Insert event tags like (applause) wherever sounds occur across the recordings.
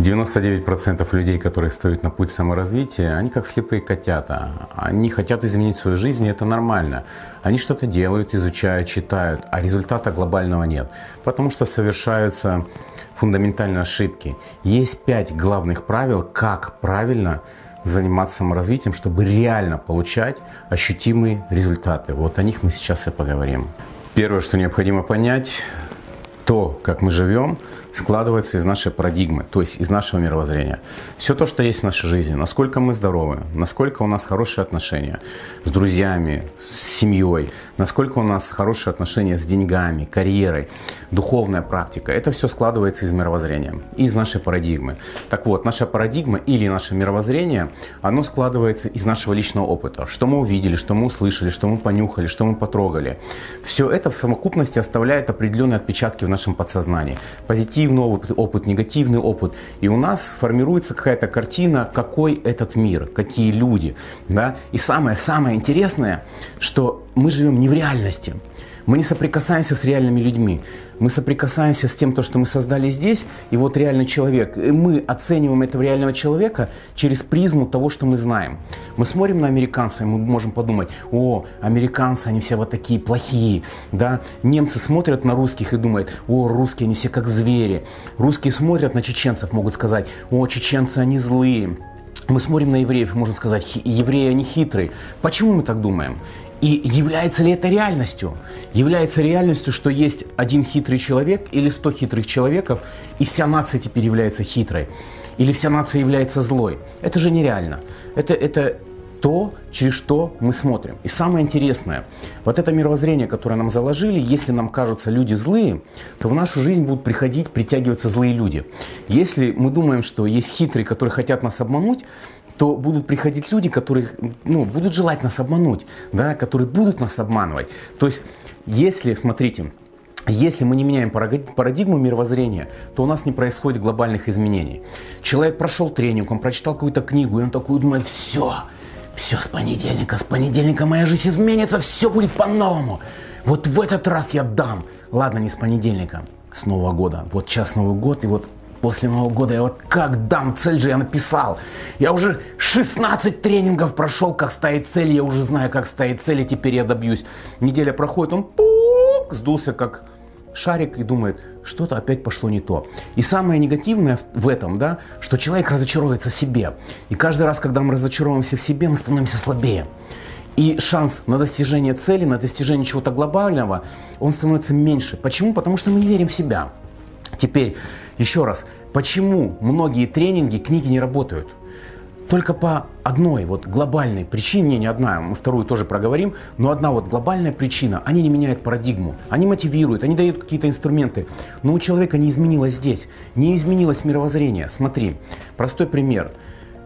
99% людей, которые стоят на путь саморазвития, они как слепые котята. Они хотят изменить свою жизнь, и это нормально. Они что-то делают, изучают, читают, а результата глобального нет. Потому что совершаются фундаментальные ошибки. Есть пять главных правил, как правильно заниматься саморазвитием, чтобы реально получать ощутимые результаты. Вот о них мы сейчас и поговорим. Первое, что необходимо понять, то, как мы живем, складывается из нашей парадигмы, то есть из нашего мировоззрения. Все то, что есть в нашей жизни, насколько мы здоровы, насколько у нас хорошие отношения с друзьями, с семьей, насколько у нас хорошие отношения с деньгами, карьерой, духовная практика, это все складывается из мировоззрения, из нашей парадигмы. Так вот, наша парадигма или наше мировоззрение, оно складывается из нашего личного опыта. Что мы увидели, что мы услышали, что мы понюхали, что мы потрогали. Все это в совокупности оставляет определенные отпечатки в нашем подсознании. Позитив позитивный опыт, опыт, негативный опыт. И у нас формируется какая-то картина, какой этот мир, какие люди. Да? И самое-самое интересное, что мы живем не в реальности. Мы не соприкасаемся с реальными людьми. Мы соприкасаемся с тем, то, что мы создали здесь, и вот реальный человек. И мы оцениваем этого реального человека через призму того, что мы знаем. Мы смотрим на американцев, и мы можем подумать, о, американцы, они все вот такие плохие. Да? Немцы смотрят на русских и думают, о, русские, они все как звери. Русские смотрят на чеченцев, могут сказать, о, чеченцы, они злые. Мы смотрим на евреев, можно сказать, евреи, они хитрые. Почему мы так думаем? И является ли это реальностью? Является реальностью, что есть один хитрый человек или сто хитрых человеков, и вся нация теперь является хитрой? Или вся нация является злой? Это же нереально. Это, это то, через что мы смотрим. И самое интересное, вот это мировоззрение, которое нам заложили, если нам кажутся люди злые, то в нашу жизнь будут приходить, притягиваться злые люди. Если мы думаем, что есть хитрые, которые хотят нас обмануть, то будут приходить люди, которые ну, будут желать нас обмануть, да, которые будут нас обманывать. То есть, если, смотрите, если мы не меняем парадигму мировоззрения, то у нас не происходит глобальных изменений. Человек прошел тренинг, он прочитал какую-то книгу, и он такой думает, все, все с понедельника, с понедельника моя жизнь изменится, все будет по-новому. Вот в этот раз я дам. Ладно, не с понедельника, с Нового года. Вот сейчас Новый год, и вот После Нового года я вот как дам цель же я написал. Я уже 16 тренингов прошел, как ставить цель. Я уже знаю, как ставить цели, теперь я добьюсь. Неделя проходит, он пук, сдулся как шарик и думает, что-то опять пошло не то. И самое негативное в этом, да, что человек разочаровывается в себе. И каждый раз, когда мы разочаровываемся в себе, мы становимся слабее. И шанс на достижение цели, на достижение чего-то глобального, он становится меньше. Почему? Потому что мы не верим в себя. Теперь, еще раз, почему многие тренинги, книги не работают? Только по одной вот глобальной причине, не, не одна, мы вторую тоже проговорим, но одна вот глобальная причина, они не меняют парадигму, они мотивируют, они дают какие-то инструменты, но у человека не изменилось здесь, не изменилось мировоззрение. Смотри, простой пример.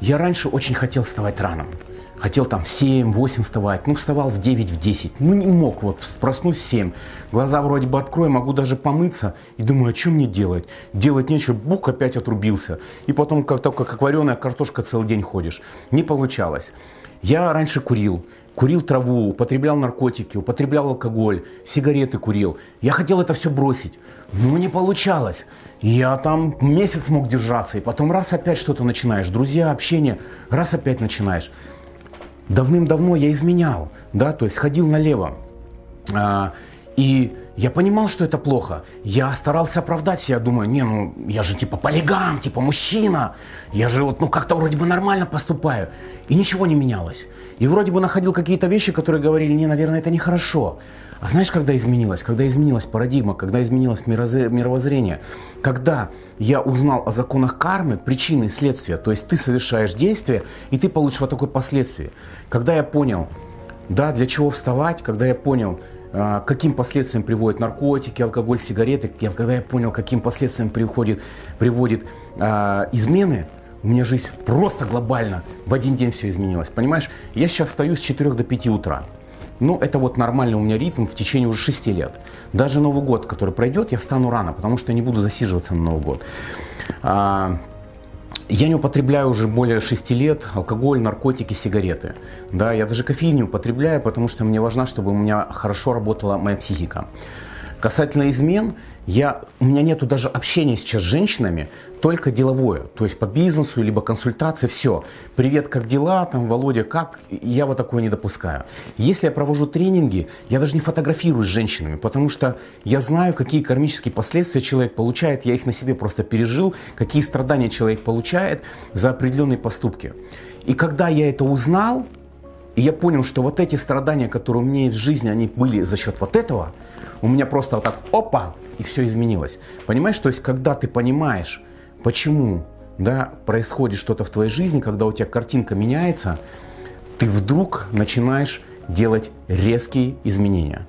Я раньше очень хотел вставать рано. Хотел там в 7, 8 вставать, ну вставал в 9, в 10. Ну не мог вот проснусь в 7. Глаза вроде бы открою, могу даже помыться. И думаю, а что мне делать? Делать нечего, бук опять отрубился. И потом как только как вареная картошка целый день ходишь. Не получалось. Я раньше курил. Курил траву, употреблял наркотики, употреблял алкоголь, сигареты курил. Я хотел это все бросить, но не получалось. Я там месяц мог держаться, и потом раз опять что-то начинаешь. Друзья, общение, раз опять начинаешь давным-давно я изменял, да, то есть ходил налево. И я понимал, что это плохо. Я старался оправдать себя, думаю, не, ну я же типа полигам, типа мужчина. Я же вот, ну как-то вроде бы нормально поступаю. И ничего не менялось. И вроде бы находил какие-то вещи, которые говорили, не, наверное, это нехорошо. А знаешь, когда изменилось? Когда изменилась парадигма, когда изменилось мировоззрение, когда я узнал о законах кармы, причины и следствия, то есть ты совершаешь действие, и ты получишь вот такое последствие. Когда я понял, да, для чего вставать, когда я понял, каким последствиям приводят наркотики, алкоголь, сигареты, когда я понял, каким последствиям приводит, приводит а, измены, у меня жизнь просто глобально в один день все изменилось. Понимаешь, я сейчас встаю с 4 до 5 утра. Ну, это вот нормальный у меня ритм в течение уже 6 лет. Даже Новый год, который пройдет, я встану рано, потому что я не буду засиживаться на Новый год. А, я не употребляю уже более 6 лет алкоголь, наркотики, сигареты. Да, я даже кофеин не употребляю, потому что мне важно, чтобы у меня хорошо работала моя психика. Касательно измен, я, у меня нету даже общения сейчас с женщинами, только деловое. То есть по бизнесу, либо консультации, все. Привет, как дела, там, Володя, как? Я вот такое не допускаю. Если я провожу тренинги, я даже не фотографируюсь с женщинами, потому что я знаю, какие кармические последствия человек получает, я их на себе просто пережил, какие страдания человек получает за определенные поступки. И когда я это узнал, и я понял, что вот эти страдания, которые у меня есть в жизни, они были за счет вот этого, у меня просто вот так опа, и все изменилось. Понимаешь, то есть когда ты понимаешь, почему да, происходит что-то в твоей жизни, когда у тебя картинка меняется, ты вдруг начинаешь делать резкие изменения.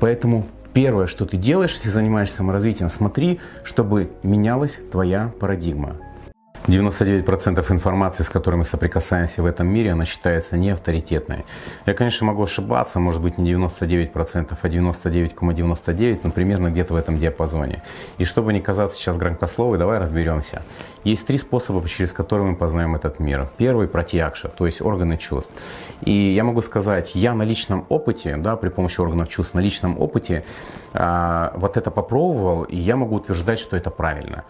Поэтому первое, что ты делаешь, если занимаешься саморазвитием, смотри, чтобы менялась твоя парадигма. 99% информации, с которой мы соприкасаемся в этом мире, она считается неавторитетной. Я, конечно, могу ошибаться, может быть не 99%, а 99,99, но примерно где-то в этом диапазоне. И чтобы не казаться сейчас громкословой, давай разберемся. Есть три способа, через которые мы познаем этот мир. Первый – пратьякша, то есть органы чувств. И я могу сказать, я на личном опыте, да, при помощи органов чувств, на личном опыте а, вот это попробовал, и я могу утверждать, что это правильно.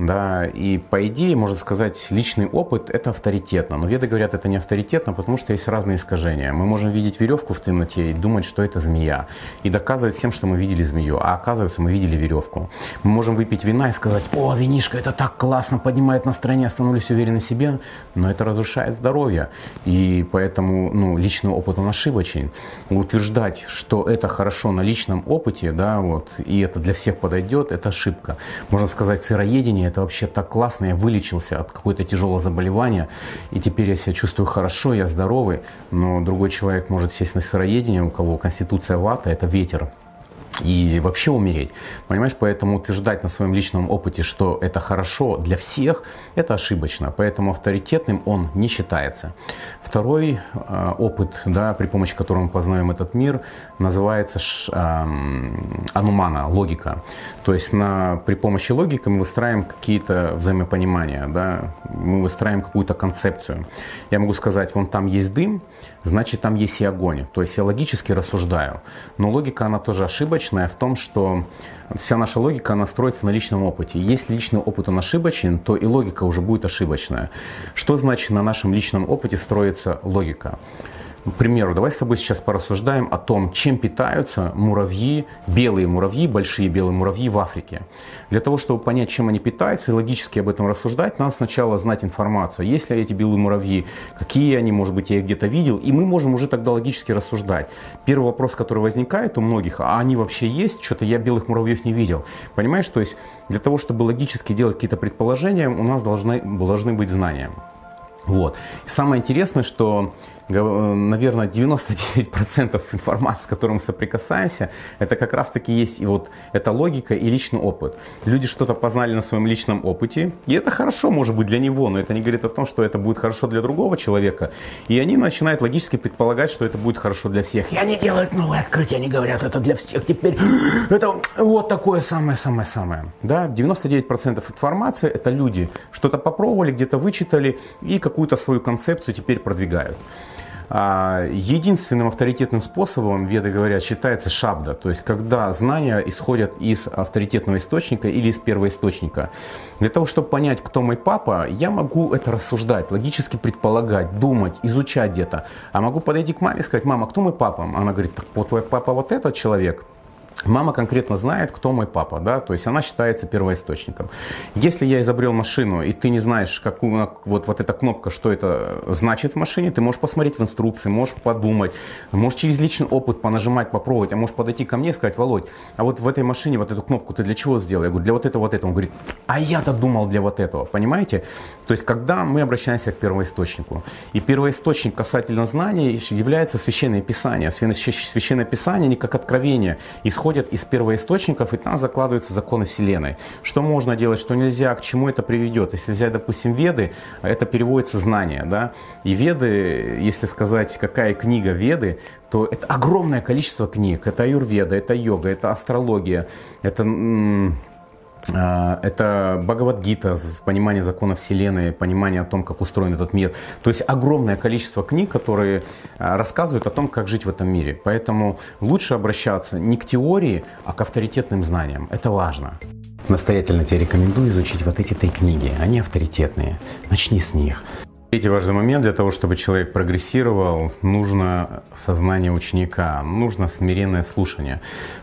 Да, и по идее, можно сказать, личный опыт – это авторитетно. Но веды говорят, это не авторитетно, потому что есть разные искажения. Мы можем видеть веревку в темноте и думать, что это змея. И доказывать всем, что мы видели змею. А оказывается, мы видели веревку. Мы можем выпить вина и сказать, о, винишка, это так классно, поднимает настроение, становлюсь уверен в себе. Но это разрушает здоровье. И поэтому ну, личный опыт, он ошибочен. Утверждать, что это хорошо на личном опыте, да, вот, и это для всех подойдет, это ошибка. Можно сказать, сыроедение это вообще так классно, я вылечился от какого-то тяжелого заболевания, и теперь я себя чувствую хорошо, я здоровый, но другой человек может сесть на сыроедение, у кого конституция вата, это ветер, и вообще умереть. Понимаешь, поэтому утверждать на своем личном опыте, что это хорошо для всех, это ошибочно. Поэтому авторитетным он не считается. Второй э, опыт, да, при помощи которого мы познаем этот мир, называется ш, э, анумана, логика. То есть на, при помощи логики мы выстраиваем какие-то взаимопонимания, да, мы выстраиваем какую-то концепцию. Я могу сказать, вон там есть дым, значит там есть и огонь. То есть я логически рассуждаю. Но логика, она тоже ошибочная в том, что вся наша логика, она строится на личном опыте. Если личный опыт он ошибочен, то и логика уже будет ошибочная. Что значит на нашем личном опыте строится логика? К примеру, давай с тобой сейчас порассуждаем о том, чем питаются муравьи, белые муравьи, большие белые муравьи в Африке. Для того, чтобы понять, чем они питаются и логически об этом рассуждать, надо сначала знать информацию. Есть ли эти белые муравьи, какие они, может быть, я их где-то видел, и мы можем уже тогда логически рассуждать. Первый вопрос, который возникает у многих, а они вообще есть? Что-то я белых муравьев не видел. Понимаешь, то есть для того, чтобы логически делать какие-то предположения, у нас должны, должны быть знания. Вот. самое интересное, что наверное, 99% (laughs) информации, с которой мы соприкасаемся, это как раз-таки есть и вот эта логика и личный опыт. Люди что-то познали на своем личном опыте, и это хорошо, может быть, для него, но это не говорит о том, что это будет хорошо для другого человека. И они начинают логически предполагать, что это будет хорошо для всех. И они делают новые открытия, они говорят, это для всех теперь, (gasps) это вот такое самое-самое-самое. Да, 99% информации это люди что-то попробовали, где-то вычитали и какую-то свою концепцию теперь продвигают. А, единственным авторитетным способом, веды говорят, считается шабда, то есть когда знания исходят из авторитетного источника или из первоисточника. Для того, чтобы понять, кто мой папа, я могу это рассуждать, логически предполагать, думать, изучать где-то. А могу подойти к маме и сказать, мама, кто мой папа? Она говорит, так вот твой папа вот этот человек, Мама конкретно знает, кто мой папа, да, то есть она считается первоисточником. Если я изобрел машину, и ты не знаешь, какую, вот, вот эта кнопка, что это значит в машине, ты можешь посмотреть в инструкции, можешь подумать, можешь через личный опыт понажимать, попробовать, а можешь подойти ко мне и сказать, Володь, а вот в этой машине вот эту кнопку ты для чего сделал? Я говорю, для вот этого, вот этого. Он говорит, а я-то думал для вот этого, понимаете? То есть, когда мы обращаемся к первоисточнику, и первоисточник касательно знаний является Священное Писание. Священное Писание, не как откровение, исходит исходят из первоисточников, и там закладываются законы Вселенной. Что можно делать, что нельзя, к чему это приведет. Если взять, допустим, Веды, это переводится знание. Да? И Веды, если сказать, какая книга Веды, то это огромное количество книг. Это аюрведа, это йога, это астрология, это это Бхагавадгита, понимание закона Вселенной, понимание о том, как устроен этот мир. То есть огромное количество книг, которые а, рассказывают о том, как жить в этом мире. Поэтому лучше обращаться не к теории, а к авторитетным знаниям. Это важно. Настоятельно тебе рекомендую изучить вот эти три книги. Они авторитетные. Начни с них. Третий важный момент для того, чтобы человек прогрессировал, нужно сознание ученика, нужно смиренное слушание.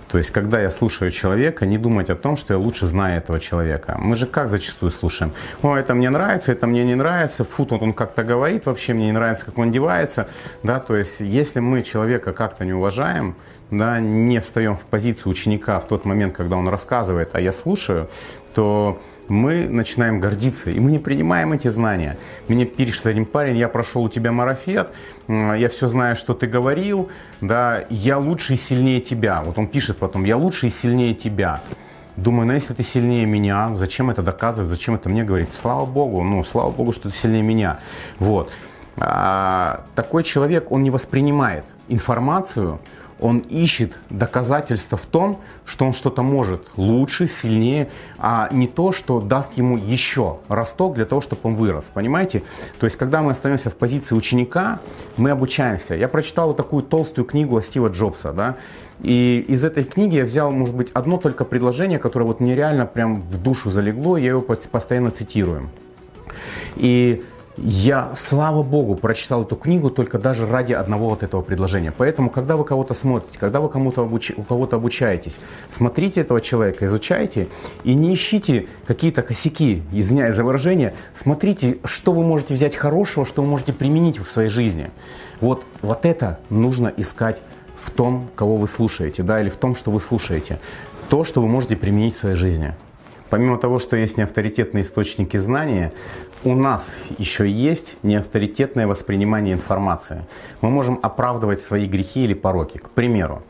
То есть, когда я слушаю человека, не думать о том, что я лучше знаю этого человека. Мы же как зачастую слушаем? О, это мне нравится, это мне не нравится, фу, тут он как-то говорит, вообще мне не нравится, как он одевается. Да, то есть, если мы человека как-то не уважаем, да, не встаем в позицию ученика в тот момент, когда он рассказывает, а я слушаю, то мы начинаем гордиться, и мы не принимаем эти знания. Мне пишет один парень, я прошел у тебя марафет, я все знаю, что ты говорил, да, я лучше и сильнее тебя. Вот он пишет потом, я лучше и сильнее тебя. Думаю, ну если ты сильнее меня, зачем это доказывать, зачем это мне говорить? Слава Богу, ну, слава Богу, что ты сильнее меня. Вот. А, такой человек, он не воспринимает информацию, он ищет доказательства в том, что он что-то может лучше, сильнее, а не то, что даст ему еще росток для того, чтобы он вырос. Понимаете? То есть, когда мы остаемся в позиции ученика, мы обучаемся. Я прочитал вот такую толстую книгу Стива Джобса, да, и из этой книги я взял, может быть, одно только предложение, которое вот мне реально прям в душу залегло, я его постоянно цитирую. И я, слава богу, прочитал эту книгу только даже ради одного вот этого предложения. Поэтому, когда вы кого-то смотрите, когда вы кому-то обуч... у кого-то обучаетесь, смотрите этого человека, изучайте и не ищите какие-то косяки, извиняюсь за выражение, смотрите, что вы можете взять хорошего, что вы можете применить в своей жизни. Вот, вот это нужно искать в том, кого вы слушаете, да, или в том, что вы слушаете. То, что вы можете применить в своей жизни. Помимо того, что есть неавторитетные источники знания, у нас еще есть неавторитетное воспринимание информации. Мы можем оправдывать свои грехи или пороки. К примеру,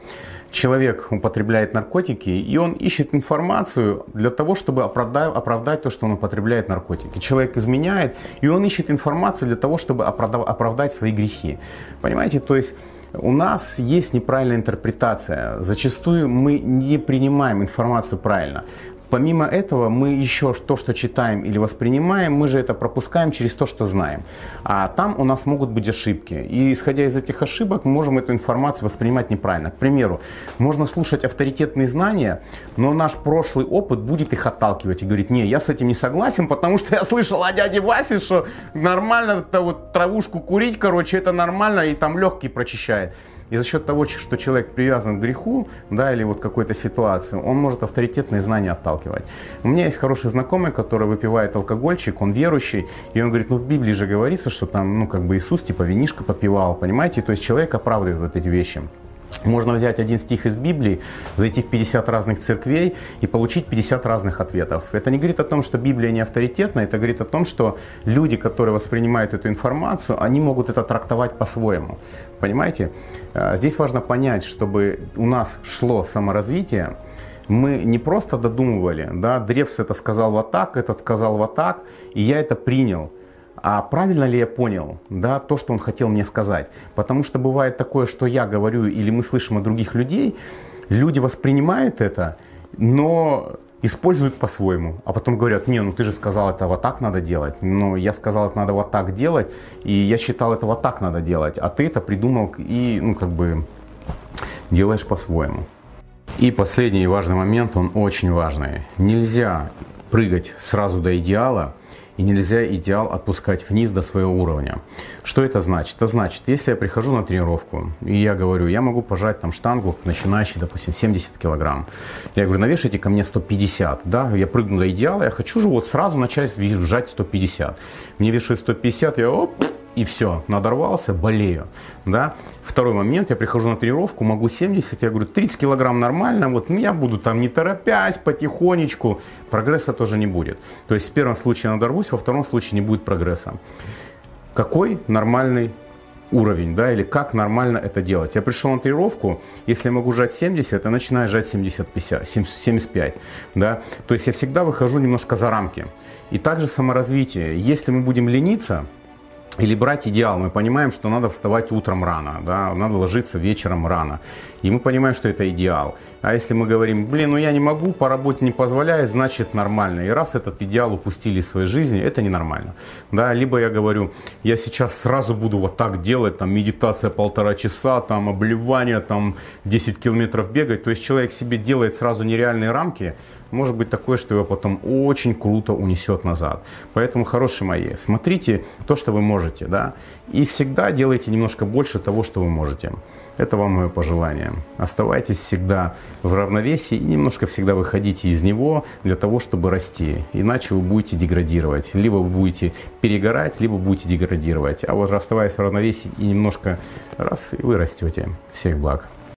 человек употребляет наркотики, и он ищет информацию для того, чтобы оправдать, оправдать то, что он употребляет наркотики. Человек изменяет, и он ищет информацию для того, чтобы оправдать свои грехи. Понимаете, то есть у нас есть неправильная интерпретация. Зачастую мы не принимаем информацию правильно. Помимо этого, мы еще то, что читаем или воспринимаем, мы же это пропускаем через то, что знаем. А там у нас могут быть ошибки. И исходя из этих ошибок, мы можем эту информацию воспринимать неправильно. К примеру, можно слушать авторитетные знания, но наш прошлый опыт будет их отталкивать и говорить, не, я с этим не согласен, потому что я слышал о дяде Васе, что нормально это вот травушку курить, короче, это нормально, и там легкий прочищает. И за счет того, что человек привязан к греху, да, или вот какой-то ситуации, он может авторитетные знания отталкивать. У меня есть хороший знакомый, который выпивает алкогольчик, он верующий, и он говорит, ну в Библии же говорится, что там, ну как бы Иисус типа винишко попивал, понимаете? То есть человек оправдывает вот эти вещи. Можно взять один стих из Библии, зайти в 50 разных церквей и получить 50 разных ответов. Это не говорит о том, что Библия не авторитетна, это говорит о том, что люди, которые воспринимают эту информацию, они могут это трактовать по-своему. Понимаете? А, здесь важно понять, чтобы у нас шло саморазвитие, мы не просто додумывали, да, Древс это сказал вот так, этот сказал вот так, и я это принял а правильно ли я понял, да, то, что он хотел мне сказать. Потому что бывает такое, что я говорю или мы слышим от других людей, люди воспринимают это, но используют по-своему, а потом говорят, не, ну ты же сказал, это вот так надо делать, но я сказал, это надо вот так делать, и я считал, это вот так надо делать, а ты это придумал и, ну, как бы, делаешь по-своему. И последний важный момент, он очень важный. Нельзя прыгать сразу до идеала, и нельзя идеал отпускать вниз до своего уровня. Что это значит? Это значит, если я прихожу на тренировку, и я говорю, я могу пожать там штангу, начинающий, допустим, 70 килограмм. Я говорю, навешайте ко мне 150, да, я прыгну до идеала, я хочу же вот сразу начать вжать 150. Мне вешают 150, я оп, и все, надорвался, болею. Да? Второй момент, я прихожу на тренировку, могу 70, я говорю, 30 килограмм нормально, вот я буду там не торопясь, потихонечку, прогресса тоже не будет. То есть в первом случае надорвусь, во втором случае не будет прогресса. Какой нормальный уровень, да, или как нормально это делать. Я пришел на тренировку, если я могу жать 70, я начинаю жать 70, 50, 75, да, то есть я всегда выхожу немножко за рамки. И также саморазвитие. Если мы будем лениться, или брать идеал, мы понимаем, что надо вставать утром рано, да, надо ложиться вечером рано. И мы понимаем, что это идеал. А если мы говорим, блин, ну я не могу, по работе не позволяет, значит нормально. И раз этот идеал упустили из своей жизни, это ненормально. Да, либо я говорю, я сейчас сразу буду вот так делать, там медитация полтора часа, там обливание, там 10 километров бегать. То есть человек себе делает сразу нереальные рамки, может быть такое, что его потом очень круто унесет назад. Поэтому, хорошие мои, смотрите то, что вы можете, да, и всегда делайте немножко больше того, что вы можете. Это вам мое пожелание. Оставайтесь всегда в равновесии и немножко всегда выходите из него для того, чтобы расти. Иначе вы будете деградировать. Либо вы будете перегорать, либо будете деградировать. А вот оставаясь в равновесии и немножко раз, и вы растете. Всех благ.